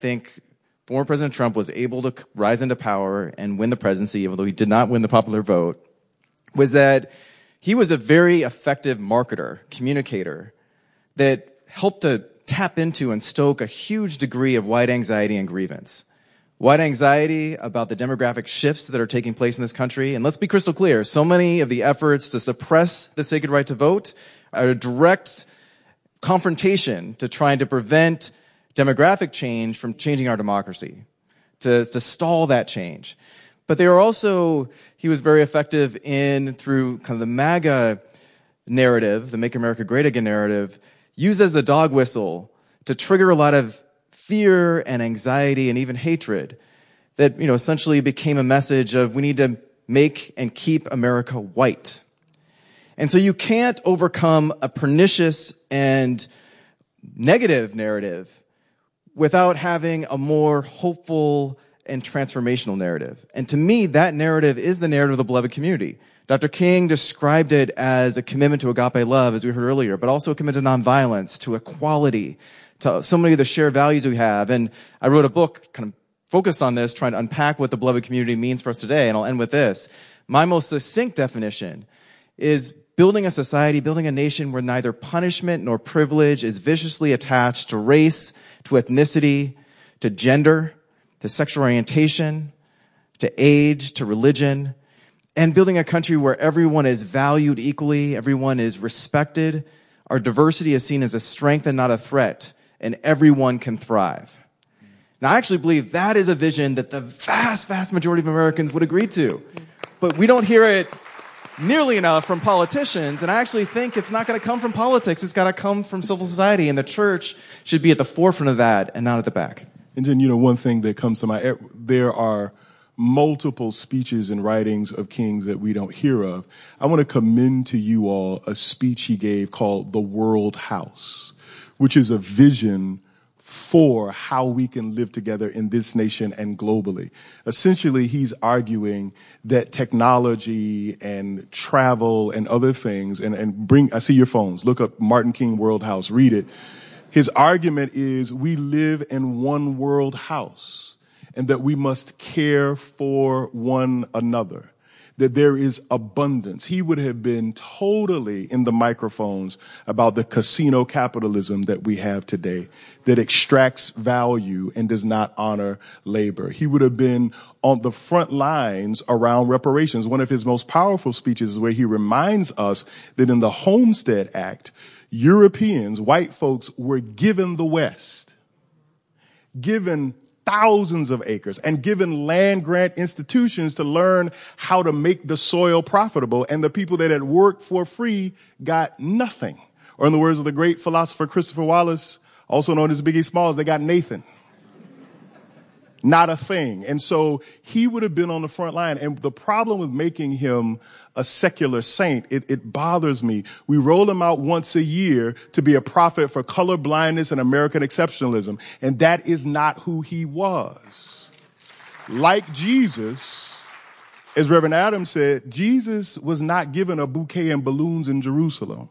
think former President Trump was able to rise into power and win the presidency, even though he did not win the popular vote, was that he was a very effective marketer, communicator that helped to tap into and stoke a huge degree of white anxiety and grievance. White anxiety about the demographic shifts that are taking place in this country. And let's be crystal clear. So many of the efforts to suppress the sacred right to vote are a direct confrontation to trying to prevent demographic change from changing our democracy, to, to stall that change. But they were also, he was very effective in, through kind of the MAGA narrative, the Make America Great Again narrative, used as a dog whistle to trigger a lot of fear and anxiety and even hatred that, you know, essentially became a message of we need to make and keep America white. And so you can't overcome a pernicious and negative narrative without having a more hopeful and transformational narrative. And to me, that narrative is the narrative of the beloved community. Dr. King described it as a commitment to agape love, as we heard earlier, but also a commitment to nonviolence, to equality, to so many of the shared values we have. And I wrote a book kind of focused on this, trying to unpack what the beloved community means for us today. And I'll end with this. My most succinct definition is building a society, building a nation where neither punishment nor privilege is viciously attached to race, to ethnicity, to gender, to sexual orientation, to age, to religion, and building a country where everyone is valued equally, everyone is respected, our diversity is seen as a strength and not a threat, and everyone can thrive. Now, I actually believe that is a vision that the vast, vast majority of Americans would agree to. But we don't hear it nearly enough from politicians. And I actually think it's not going to come from politics. It's got to come from civil society. And the church should be at the forefront of that and not at the back. And then, you know, one thing that comes to my, there are multiple speeches and writings of kings that we don't hear of. I want to commend to you all a speech he gave called The World House, which is a vision for how we can live together in this nation and globally. Essentially, he's arguing that technology and travel and other things and, and bring, I see your phones, look up Martin King World House, read it. His argument is we live in one world house and that we must care for one another that there is abundance. He would have been totally in the microphones about the casino capitalism that we have today that extracts value and does not honor labor. He would have been on the front lines around reparations. One of his most powerful speeches is where he reminds us that in the Homestead Act, Europeans, white folks were given the West, given thousands of acres and given land grant institutions to learn how to make the soil profitable. And the people that had worked for free got nothing. Or in the words of the great philosopher Christopher Wallace, also known as Biggie Smalls, they got Nathan not a thing. And so he would have been on the front line. And the problem with making him a secular saint, it, it, bothers me. We roll him out once a year to be a prophet for color blindness and American exceptionalism. And that is not who he was. Like Jesus, as Reverend Adams said, Jesus was not given a bouquet and balloons in Jerusalem.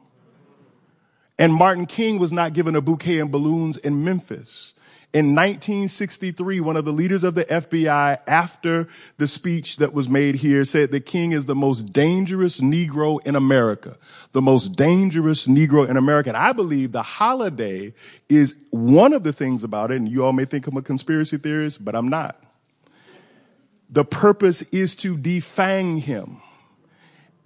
And Martin King was not given a bouquet and balloons in Memphis. In 1963, one of the leaders of the FBI, after the speech that was made here, said the king is the most dangerous Negro in America. The most dangerous Negro in America. And I believe the holiday is one of the things about it, and you all may think I'm a conspiracy theorist, but I'm not. The purpose is to defang him.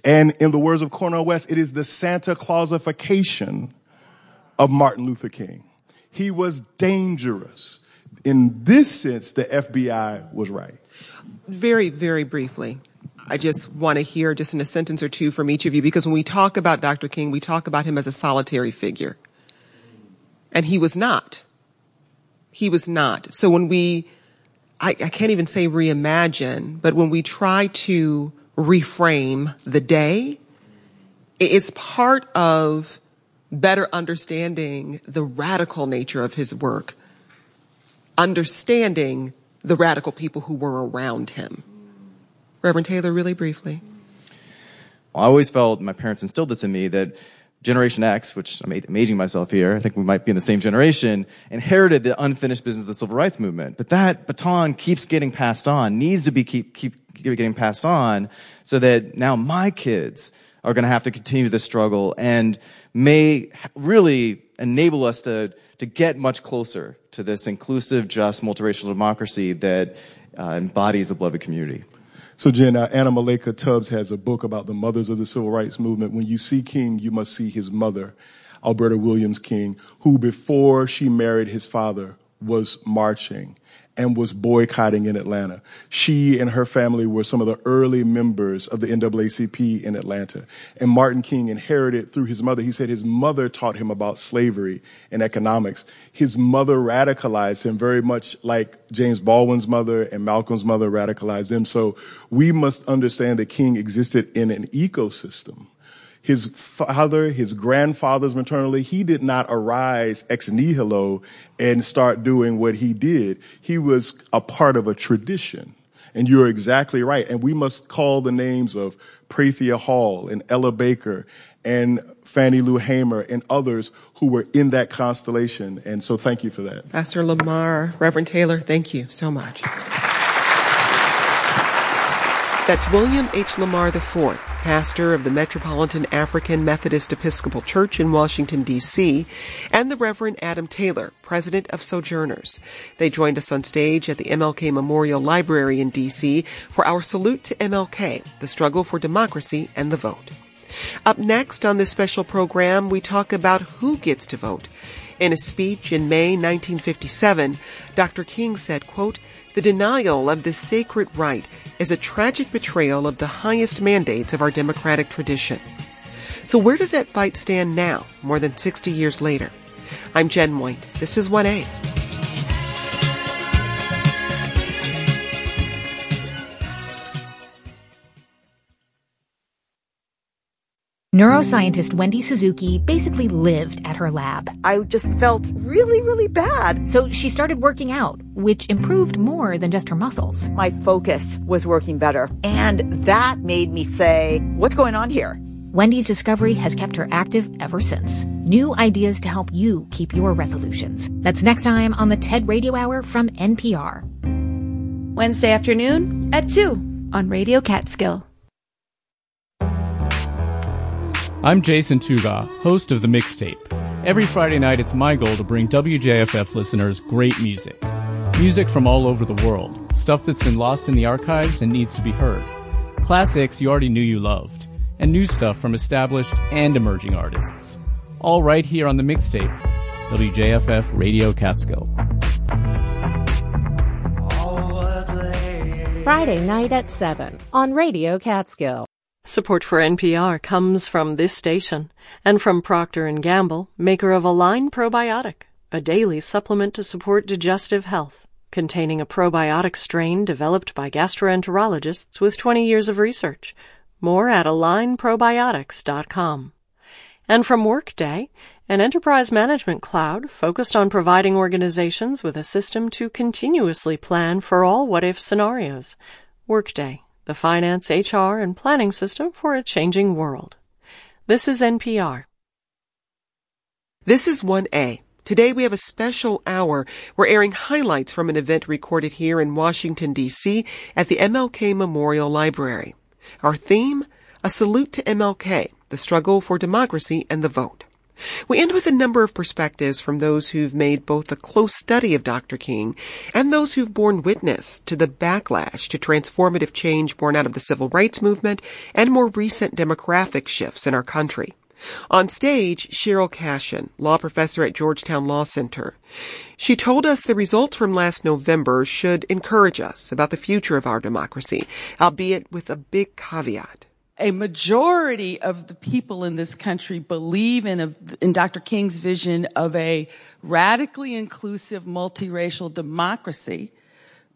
And in the words of Cornel West, it is the Santa Clausification of Martin Luther King. He was dangerous. In this sense, the FBI was right. Very, very briefly. I just want to hear just in a sentence or two from each of you because when we talk about Dr. King, we talk about him as a solitary figure. And he was not. He was not. So when we, I, I can't even say reimagine, but when we try to reframe the day, it's part of better understanding the radical nature of his work, understanding the radical people who were around him. Reverend Taylor, really briefly. Well, I always felt, my parents instilled this in me, that Generation X, which I'm aging myself here, I think we might be in the same generation, inherited the unfinished business of the civil rights movement. But that baton keeps getting passed on, needs to be keep, keep getting passed on so that now my kids are going to have to continue this struggle and may really enable us to, to get much closer to this inclusive, just, multiracial democracy that uh, embodies the beloved community. So, Jen, uh, Anna Malaika Tubbs has a book about the mothers of the civil rights movement. When you see King, you must see his mother, Alberta Williams King, who before she married his father was marching and was boycotting in Atlanta. She and her family were some of the early members of the NAACP in Atlanta. And Martin King inherited through his mother. He said his mother taught him about slavery and economics. His mother radicalized him very much like James Baldwin's mother and Malcolm's mother radicalized him. So we must understand that King existed in an ecosystem his father, his grandfather's maternally, he did not arise ex nihilo and start doing what he did. He was a part of a tradition. And you're exactly right. And we must call the names of Prathia Hall and Ella Baker and Fannie Lou Hamer and others who were in that constellation. And so thank you for that. Pastor Lamar, Reverend Taylor, thank you so much. That's William H. Lamar IV, pastor of the Metropolitan African Methodist Episcopal Church in Washington, D.C., and the Reverend Adam Taylor, president of Sojourners. They joined us on stage at the MLK Memorial Library in D.C. for our salute to MLK, the struggle for democracy and the vote. Up next on this special program, we talk about who gets to vote. In a speech in May 1957, Dr. King said, quote, the denial of this sacred right is a tragic betrayal of the highest mandates of our democratic tradition. So where does that fight stand now, more than 60 years later? I'm Jen White. This is 1A. Neuroscientist Wendy Suzuki basically lived at her lab. I just felt really, really bad. So she started working out, which improved more than just her muscles. My focus was working better. And that made me say, what's going on here? Wendy's discovery has kept her active ever since. New ideas to help you keep your resolutions. That's next time on the TED Radio Hour from NPR. Wednesday afternoon at 2 on Radio Catskill. I'm Jason Tuga, host of The Mixtape. Every Friday night, it's my goal to bring WJFF listeners great music. Music from all over the world. Stuff that's been lost in the archives and needs to be heard. Classics you already knew you loved. And new stuff from established and emerging artists. All right here on The Mixtape. WJFF Radio Catskill. Friday night at 7 on Radio Catskill. Support for NPR comes from this station and from Procter & Gamble, maker of Align Probiotic, a daily supplement to support digestive health, containing a probiotic strain developed by gastroenterologists with 20 years of research. More at alignprobiotics.com. And from Workday, an enterprise management cloud focused on providing organizations with a system to continuously plan for all what-if scenarios. Workday the finance, HR, and planning system for a changing world. This is NPR. This is 1A. Today we have a special hour. We're airing highlights from an event recorded here in Washington, D.C. at the MLK Memorial Library. Our theme? A salute to MLK, the struggle for democracy and the vote. We end with a number of perspectives from those who've made both a close study of Dr. King and those who've borne witness to the backlash to transformative change born out of the civil rights movement and more recent demographic shifts in our country. On stage, Sheryll Cashin, law professor at Georgetown Law Center. She told us the results from last November should encourage us about the future of our democracy, albeit with a big caveat a majority of the people in this country believe in, a, in Dr. King's vision of a radically inclusive multiracial democracy,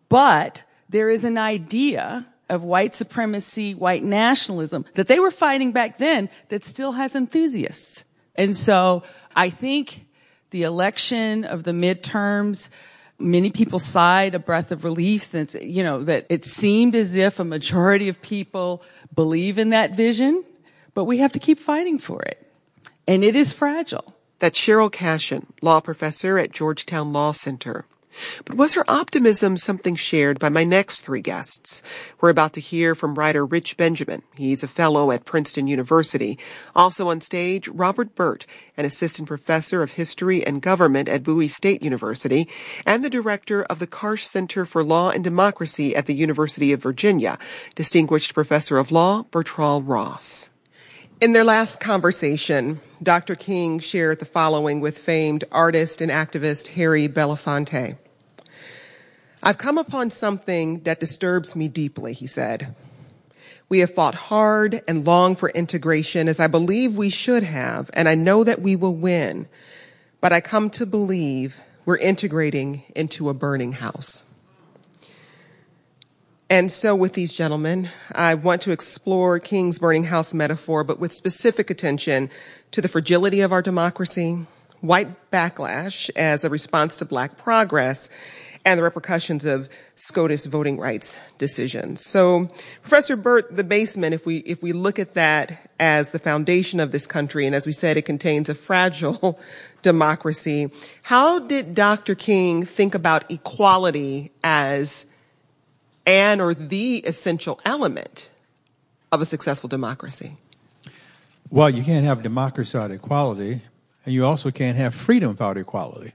but there is an idea of white supremacy, white nationalism that they were fighting back then that still has enthusiasts. And so I think the election of the midterms, many people sighed a breath of relief that, you know, that it seemed as if a majority of people believe in that vision, but we have to keep fighting for it. and it is fragile. That's Sheryll Cashin, law professor at Georgetown Law Center. But was her optimism something shared by my next three guests? We're about to hear from writer Rich Benjamin. He's a fellow at Princeton University. Also on stage, Robert Birt, an assistant professor of history and government at Bowie State University and the director of the Karsh Center for Law and Democracy at the University of Virginia, distinguished professor of law Bertrall Ross. In their last conversation, Dr. King shared the following with famed artist and activist Harry Belafonte. I've come upon something that disturbs me deeply, he said. We have fought hard and long for integration as I believe we should have, and I know that we will win. But I come to believe we're integrating into a burning house. And so with these gentlemen, I want to explore King's burning house metaphor, but with specific attention to the fragility of our democracy, white backlash as a response to black progress, and the repercussions of SCOTUS voting rights decisions. So, Professor Birt, the basement, if we, if we look at that as the foundation of this country, and as we said, it contains a fragile democracy, how did Dr. King think about equality as an or the essential element of a successful democracy? Well, you can't have democracy without equality, and you also can't have freedom without equality.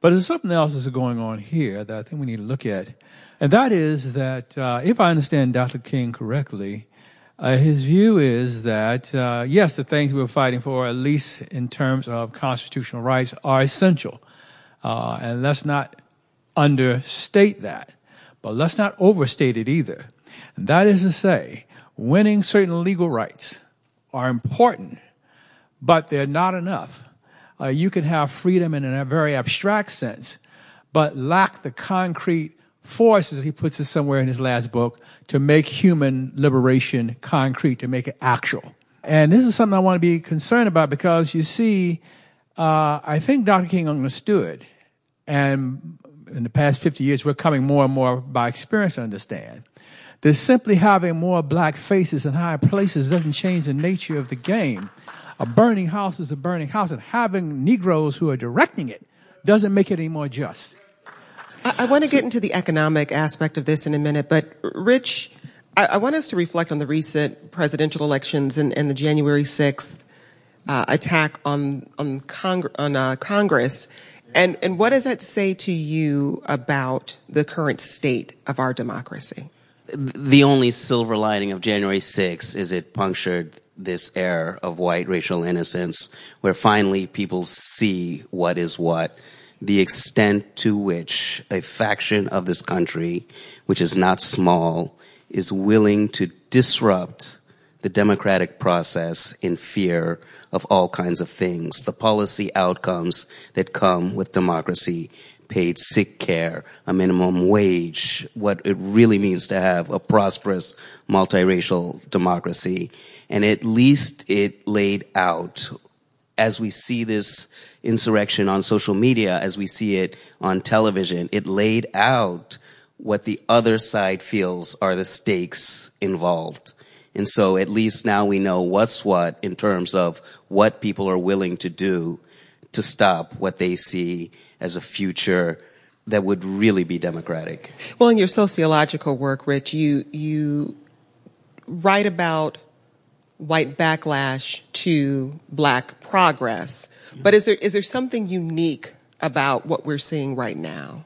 But there's something else that's going on here that I think we need to look at. And that is that, uh, if I understand Dr. King correctly, uh, his view is that, uh, yes, the things we're fighting for, at least in terms of constitutional rights, are essential. Uh, and let's not understate that. But let's not overstate it either. And that is to say, winning certain legal rights are important, but they're not enough uh, you can have freedom in a very abstract sense, but lack the concrete forces, he puts it somewhere in his last book, to make human liberation concrete, to make it actual. And this is something I want to be concerned about because you see, uh, I think Dr. King understood, and in the past 50 years, we're coming more and more by experience to understand that simply having more black faces in higher places doesn't change the nature of the game a burning house is a burning house, and having Negroes who are directing it doesn't make it any more just. I, I want to so, get into the economic aspect of this in a minute, but Rich, I, I want us to reflect on the recent presidential elections and, and the January 6th uh, attack on on, Cong- on uh, Congress. And, and what does that say to you about the current state of our democracy? The only silver lining of January 6th is it punctured this air of white racial innocence where finally people see what is what, the extent to which a faction of this country, which is not small, is willing to disrupt the democratic process in fear of all kinds of things, the policy outcomes that come with democracy, paid sick care, a minimum wage, what it really means to have a prosperous multiracial democracy and at least it laid out as we see this insurrection on social media, as we see it on television, it laid out what the other side feels are the stakes involved. And so at least now we know what's what in terms of what people are willing to do to stop what they see as a future that would really be democratic. Well, in your sociological work, Rich, you, you write about white backlash to black progress. But is there is there something unique about what we're seeing right now?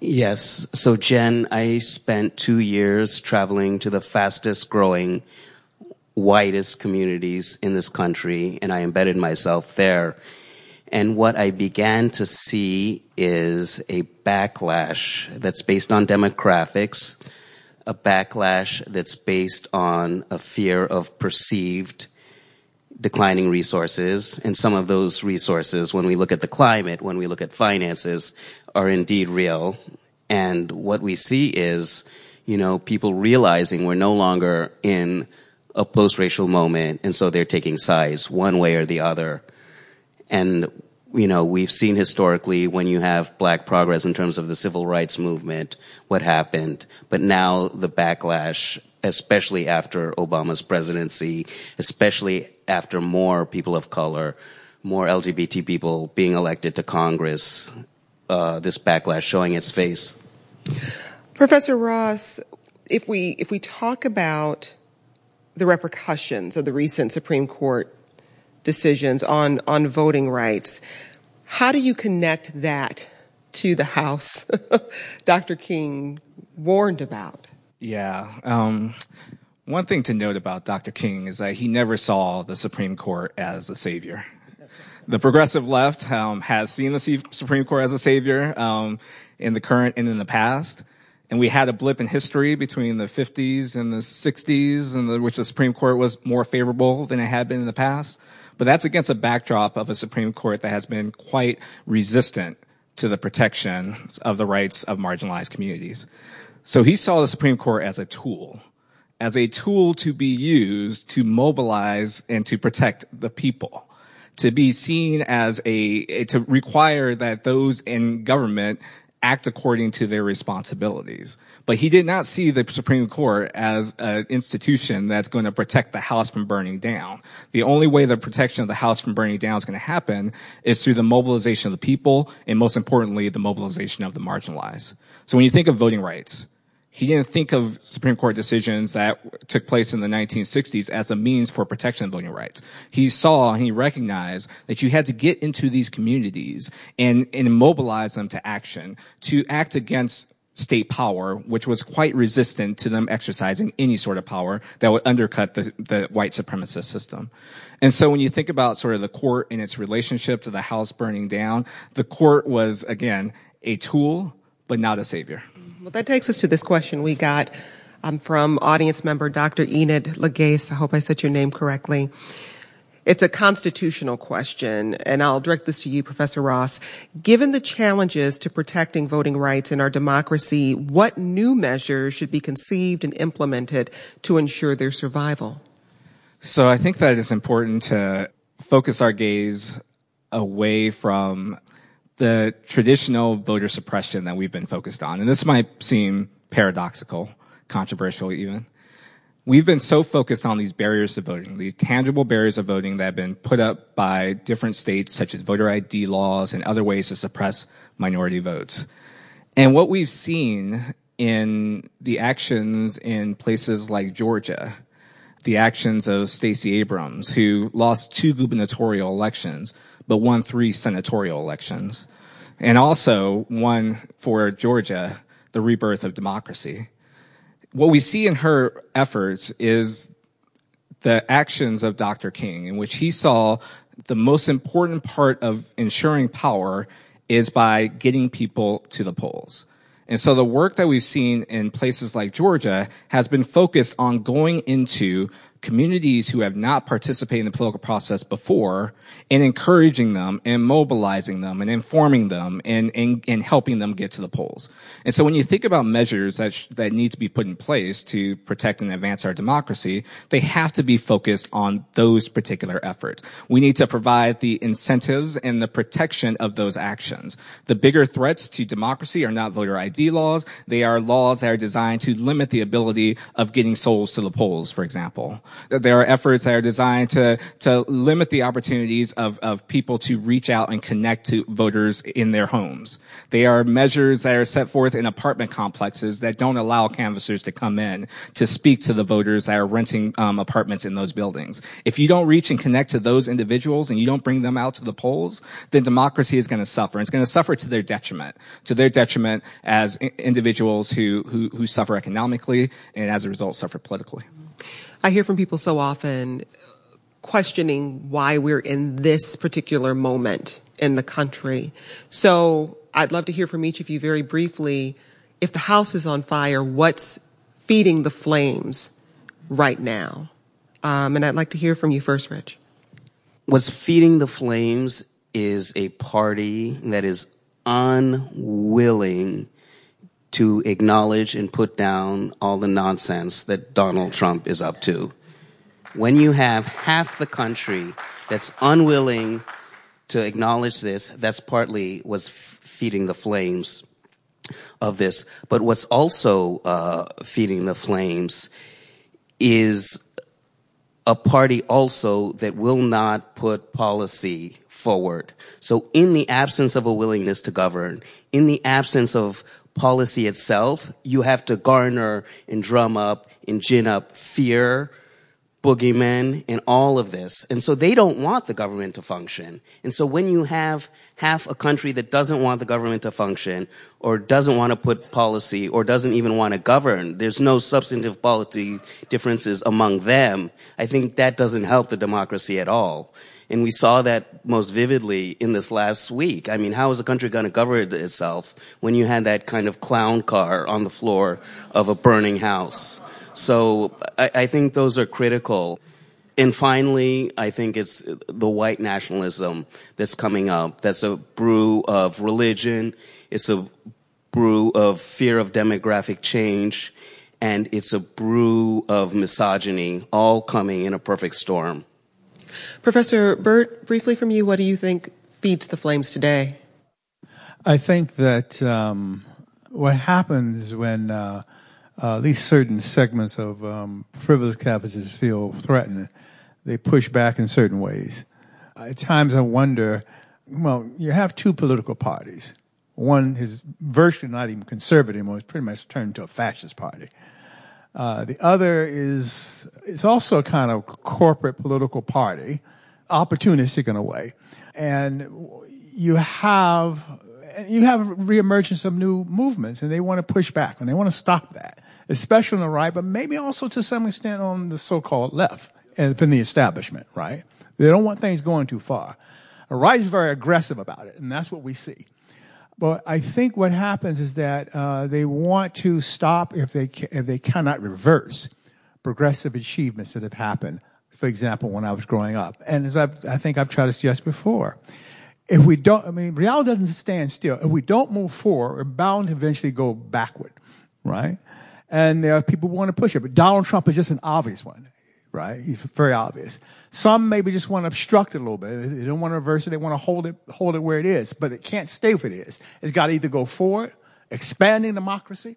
Yes. So Jen, I spent two years traveling to the fastest growing whitest communities in this country and I embedded myself there. And what I began to see is a backlash that's based on demographics, a backlash that's based on a fear of perceived declining resources. And some of those resources, when we look at the climate, when we look at finances, are indeed real. And what we see is, you know, people realizing we're no longer in a post-racial moment, and so they're taking sides one way or the other. And you know, we've seen historically when you have black progress in terms of the civil rights movement, what happened. But now the backlash, especially after Obama's presidency, especially after more people of color, more LGBT people being elected to Congress, uh, this backlash showing its face. Professor Ross, if we if we talk about the repercussions of the recent Supreme Court decisions on on voting rights, how do you connect that to the House Dr. King warned about? Yeah. Um, one thing to note about Dr. King is that he never saw the Supreme Court as a savior. The progressive left um, has seen the Supreme Court as a savior um, in the current and in the past. And we had a blip in history between the 50s and the 60s, in the, which the Supreme Court was more favorable than it had been in the past. But that's against a backdrop of a Supreme Court that has been quite resistant to the protection of the rights of marginalized communities. So he saw the Supreme Court as a tool, as a tool to be used to mobilize and to protect the people to be seen as a, to require that those in government act according to their responsibilities. But he did not see the Supreme Court as an institution that's going to protect the house from burning down. The only way the protection of the house from burning down is going to happen is through the mobilization of the people and most importantly, the mobilization of the marginalized. So when you think of voting rights, he didn't think of Supreme Court decisions that took place in the 1960s as a means for protection of voting rights. He saw and he recognized that you had to get into these communities and, and mobilize them to action, to act against state power, which was quite resistant to them exercising any sort of power that would undercut the, the white supremacist system. And so when you think about sort of the court and its relationship to the house burning down, the court was, again, a tool, but not a savior. Well, that takes us to this question we got um, from audience member Dr. Enid Lagace. I hope I said your name correctly. It's a constitutional question, and I'll direct this to you, Professor Ross. Given the challenges to protecting voting rights in our democracy, what new measures should be conceived and implemented to ensure their survival? So I think that it's important to focus our gaze away from the traditional voter suppression that we've been focused on. And this might seem paradoxical, controversial even. We've been so focused on these barriers to voting, these tangible barriers of voting that have been put up by different states, such as voter ID laws and other ways to suppress minority votes. And what we've seen in the actions in places like Georgia, the actions of Stacey Abrams, who lost two gubernatorial elections, but won three senatorial elections. And also won for Georgia, the rebirth of democracy. What we see in her efforts is the actions of Dr. King, in which he saw the most important part of ensuring power is by getting people to the polls. And so the work that we've seen in places like Georgia has been focused on going into communities who have not participated in the political process before and encouraging them and mobilizing them and informing them and, and, and helping them get to the polls. And so when you think about measures that, sh- that need to be put in place to protect and advance our democracy, they have to be focused on those particular efforts. We need to provide the incentives and the protection of those actions. The bigger threats to democracy are not voter ID laws. They are laws that are designed to limit the ability of getting souls to the polls, for example. There are efforts that are designed to, to limit the opportunities of, of people to reach out and connect to voters in their homes. They are measures that are set forth in apartment complexes that don't allow canvassers to come in to speak to the voters that are renting um, apartments in those buildings. If you don't reach and connect to those individuals and you don't bring them out to the polls, then democracy is going to suffer. It's going to suffer to their detriment, to their detriment as individuals who, who, who suffer economically and as a result suffer politically. I hear from people so often questioning why we're in this particular moment in the country. So I'd love to hear from each of you very briefly. If the house is on fire, what's feeding the flames right now? Um, and I'd like to hear from you first, Rich. What's feeding the flames is a party that is unwilling to acknowledge and put down all the nonsense that Donald Trump is up to. When you have half the country that's unwilling to acknowledge this, that's partly what's feeding the flames of this. But what's also uh, feeding the flames is a party also that will not put policy forward. So in the absence of a willingness to govern, in the absence of policy itself, you have to garner and drum up and gin up fear, boogeymen, and all of this. And so they don't want the government to function. And so when you have half a country that doesn't want the government to function, or doesn't want to put policy, or doesn't even want to govern, there's no substantive policy differences among them, I think that doesn't help the democracy at all. And we saw that most vividly in this last week. I mean, how is a country going to govern itself when you had that kind of clown car on the floor of a burning house? So I, I think those are critical. And finally, I think it's the white nationalism that's coming up. That's a brew of religion. It's a brew of fear of demographic change. And it's a brew of misogyny, all coming in a perfect storm. Professor Birt, briefly from you, what do you think feeds the flames today? I think that um, what happens when uh, uh, at least certain segments of um, privileged campuses feel threatened, they push back in certain ways. At times I wonder, well, you have two political parties. One is virtually not even conservative anymore. It's pretty much turned into a fascist party. Uh, the other is it's also a kind of corporate political party, opportunistic in a way, and you have you have reemergence of new movements, and they want to push back and they want to stop that especially on the right, but maybe also to some extent on the so-called left and in the establishment, right? They don't want things going too far. The right is very aggressive about it, and that's what we see. But I think what happens is that uh, they want to stop if they if they cannot reverse progressive achievements that have happened. For example, when I was growing up, and as I've, I think I've tried to suggest before, if we don't, I mean, reality doesn't stand still. If we don't move forward, we're bound to eventually go backward, right? and there are people who want to push it. But Donald Trump is just an obvious one, right? It's very obvious. Some maybe just want to obstruct it a little bit. They don't want to reverse it. They want to hold it, hold it where it is, but it can't stay where it is. It's got to either go forward, expanding democracy,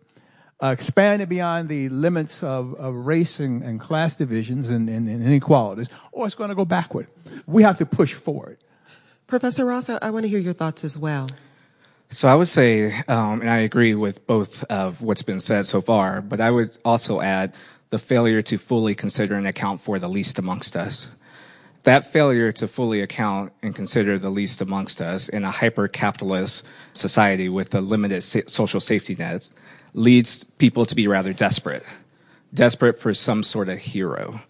uh, expand it beyond the limits of, of race and, and, class divisions and, and, and, inequalities, or it's going to go backward. We have to push forward. Professor Ross, I, I want to hear your thoughts as well. So I would say, um, and I agree with both of what's been said so far, but I would also add the failure to fully consider and account for the least amongst us. That failure to fully account and consider the least amongst us in a hyper-capitalist society with a limited social safety net leads people to be rather desperate. Desperate for some sort of hero.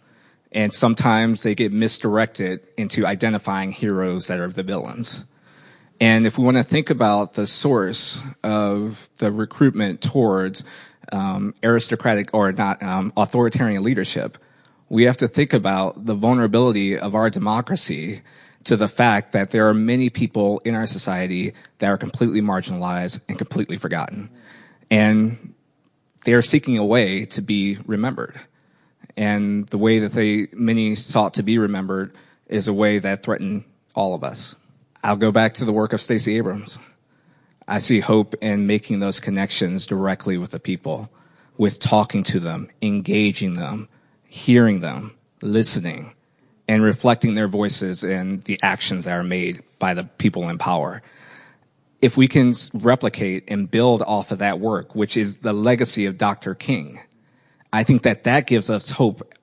And sometimes they get misdirected into identifying heroes that are the villains. And if we want to think about the source of the recruitment towards um, aristocratic or not um, authoritarian leadership, we have to think about the vulnerability of our democracy to the fact that there are many people in our society that are completely marginalized and completely forgotten. And they are seeking a way to be remembered. And the way that they, many sought to be remembered is a way that threatened all of us. I'll go back to the work of Stacey Abrams. I see hope in making those connections directly with the people, with talking to them, engaging them, hearing them, listening, and reflecting their voices and the actions that are made by the people in power. If we can replicate and build off of that work, which is the legacy of Dr. King, I think that that gives us hope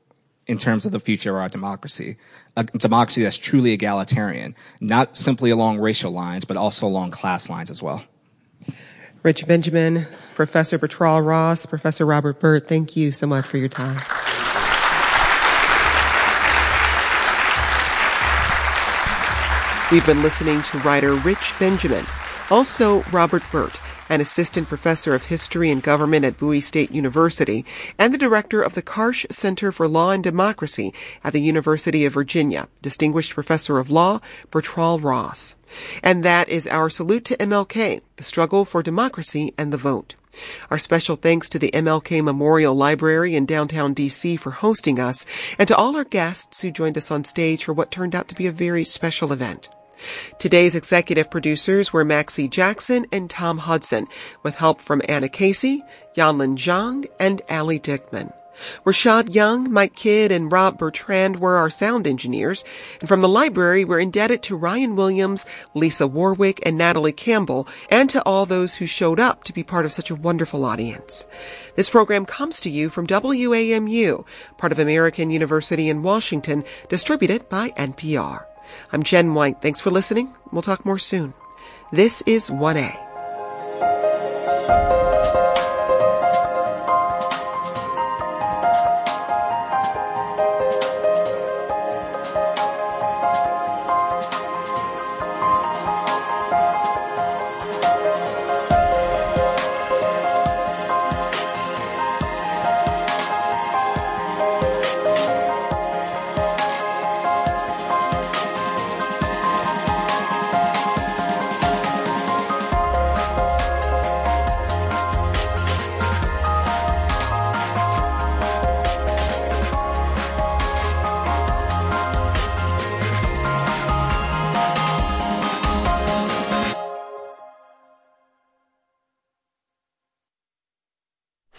in terms of the future of our democracy a democracy that's truly egalitarian, not simply along racial lines, but also along class lines as well. Rich Benjamin, Professor Bertrall Ross, Professor Robert Birt, thank you so much for your time. We've been listening to writer Rich Benjamin, also Robert Birt, an assistant professor of history and government at Bowie State University, and the director of the Karsh Center for Law and Democracy at the University of Virginia, distinguished professor of law Bertrall Ross. And that is our salute to MLK, the struggle for democracy and the vote. Our special thanks to the MLK Memorial Library in downtown DC for hosting us, and to all our guests who joined us on stage for what turned out to be a very special event. Today's executive producers were Maxie Jackson and Tom Hudson, with help from Anna Casey, Yanlin Zhang, and Allie Dickman. Rashad Young, Mike Kidd, and Rob Bertrand were our sound engineers. And from the library, we're indebted to Ryan Williams, Lisa Warwick, and Natalie Campbell, and to all those who showed up to be part of such a wonderful audience. This program comes to you from WAMU, part of American University in Washington, distributed by NPR. I'm Jen White. Thanks for listening. We'll talk more soon. This is 1A.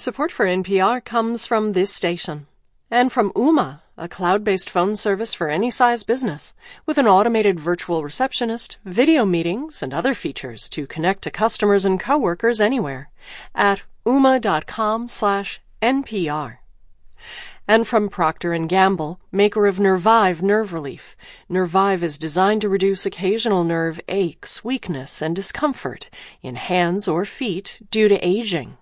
Support for NPR comes from this station and from Ooma, a cloud-based phone service for any size business with an automated virtual receptionist, video meetings, and other features to connect to customers and coworkers anywhere at ooma.com/npr. And from Procter & Gamble, maker of Nervive nerve relief. Nervive is designed to reduce occasional nerve aches, weakness, and discomfort in hands or feet due to aging.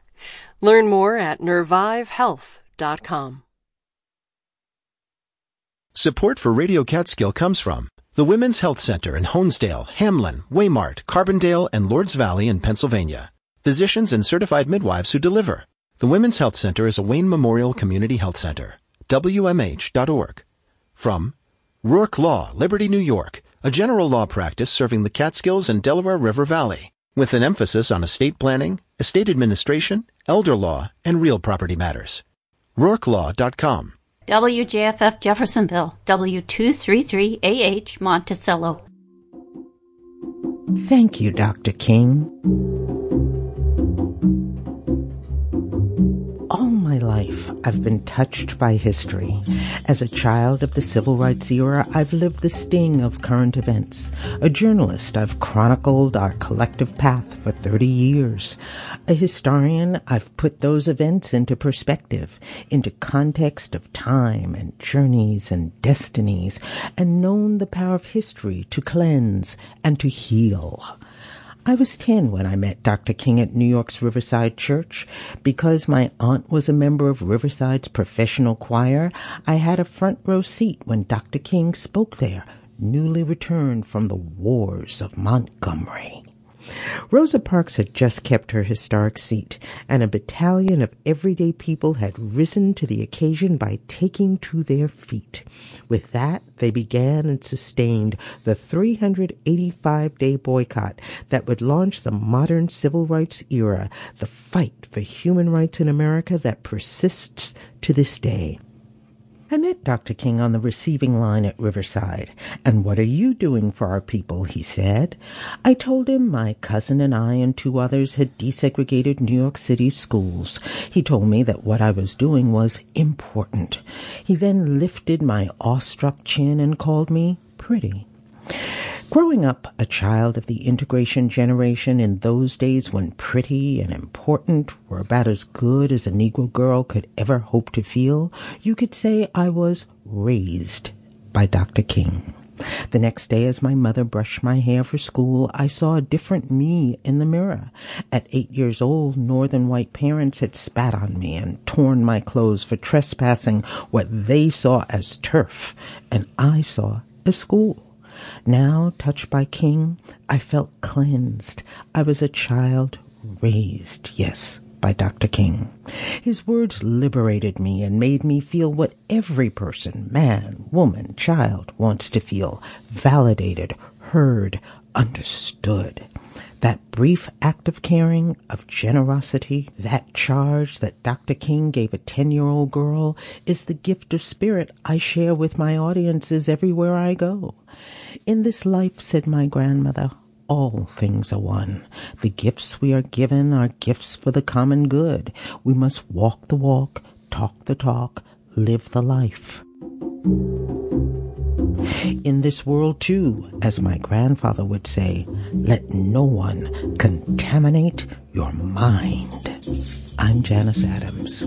Learn more at nervivehealth.com. Support for Radio Catskill comes from the Women's Health Center in Honesdale, Hamlin, Waymart, Carbondale, and Lords Valley in Pennsylvania. Physicians and certified midwives who deliver. The Women's Health Center is a Wayne Memorial Community Health Center. WMH.org. From Rourke Law, Liberty, New York, a general law practice serving the Catskills and Delaware River Valley, with an emphasis on estate planning, estate administration, elder law, and real property matters. RourkeLaw.com. WJFF Jeffersonville, W233AH Monticello. Thank you, Dr. King. I've been touched by history. As a child of the civil rights era, I've lived the sting of current events. A journalist, I've chronicled our collective path for 30 years. A historian, I've put those events into perspective, into context of time and journeys and destinies, and known the power of history to cleanse and to heal. I was 10 when I met Dr. King at New York's Riverside Church. Because my aunt was a member of Riverside's professional choir, I had a front row seat when Dr. King spoke there, newly returned from the wars of Montgomery. Rosa Parks had just kept her historic seat, and a battalion of everyday people had risen to the occasion by taking to their feet. With that, they began and sustained the 385 day boycott that would launch the modern civil rights era, the fight for human rights in America that persists to this day. I met Dr. King on the receiving line at Riverside. And what are you doing for our people? he said. I told him my cousin and I and two others had desegregated New York City schools. He told me that what I was doing was important. He then lifted my awestruck chin and called me pretty. Growing up a child of the integration generation in those days when pretty and important were about as good as a Negro girl could ever hope to feel, you could say I was raised by Dr. King. The next day, as my mother brushed my hair for school, I saw a different me in the mirror. At eight years old, northern white parents had spat on me and torn my clothes for trespassing what they saw as turf, and I saw as school. Now, touched by King, I felt cleansed. I was a child raised, yes, by Dr. King. His words liberated me and made me feel what every person, man, woman, child, wants to feel validated, heard, understood. That brief act of caring, of generosity, that charge that Dr. King gave a 10 year old girl is the gift of spirit I share with my audiences everywhere I go. In this life, said my grandmother, all things are one. The gifts we are given are gifts for the common good. We must walk the walk, talk the talk, live the life. In this world, too, as my grandfather would say, let no one contaminate your mind. I'm Janice Adams.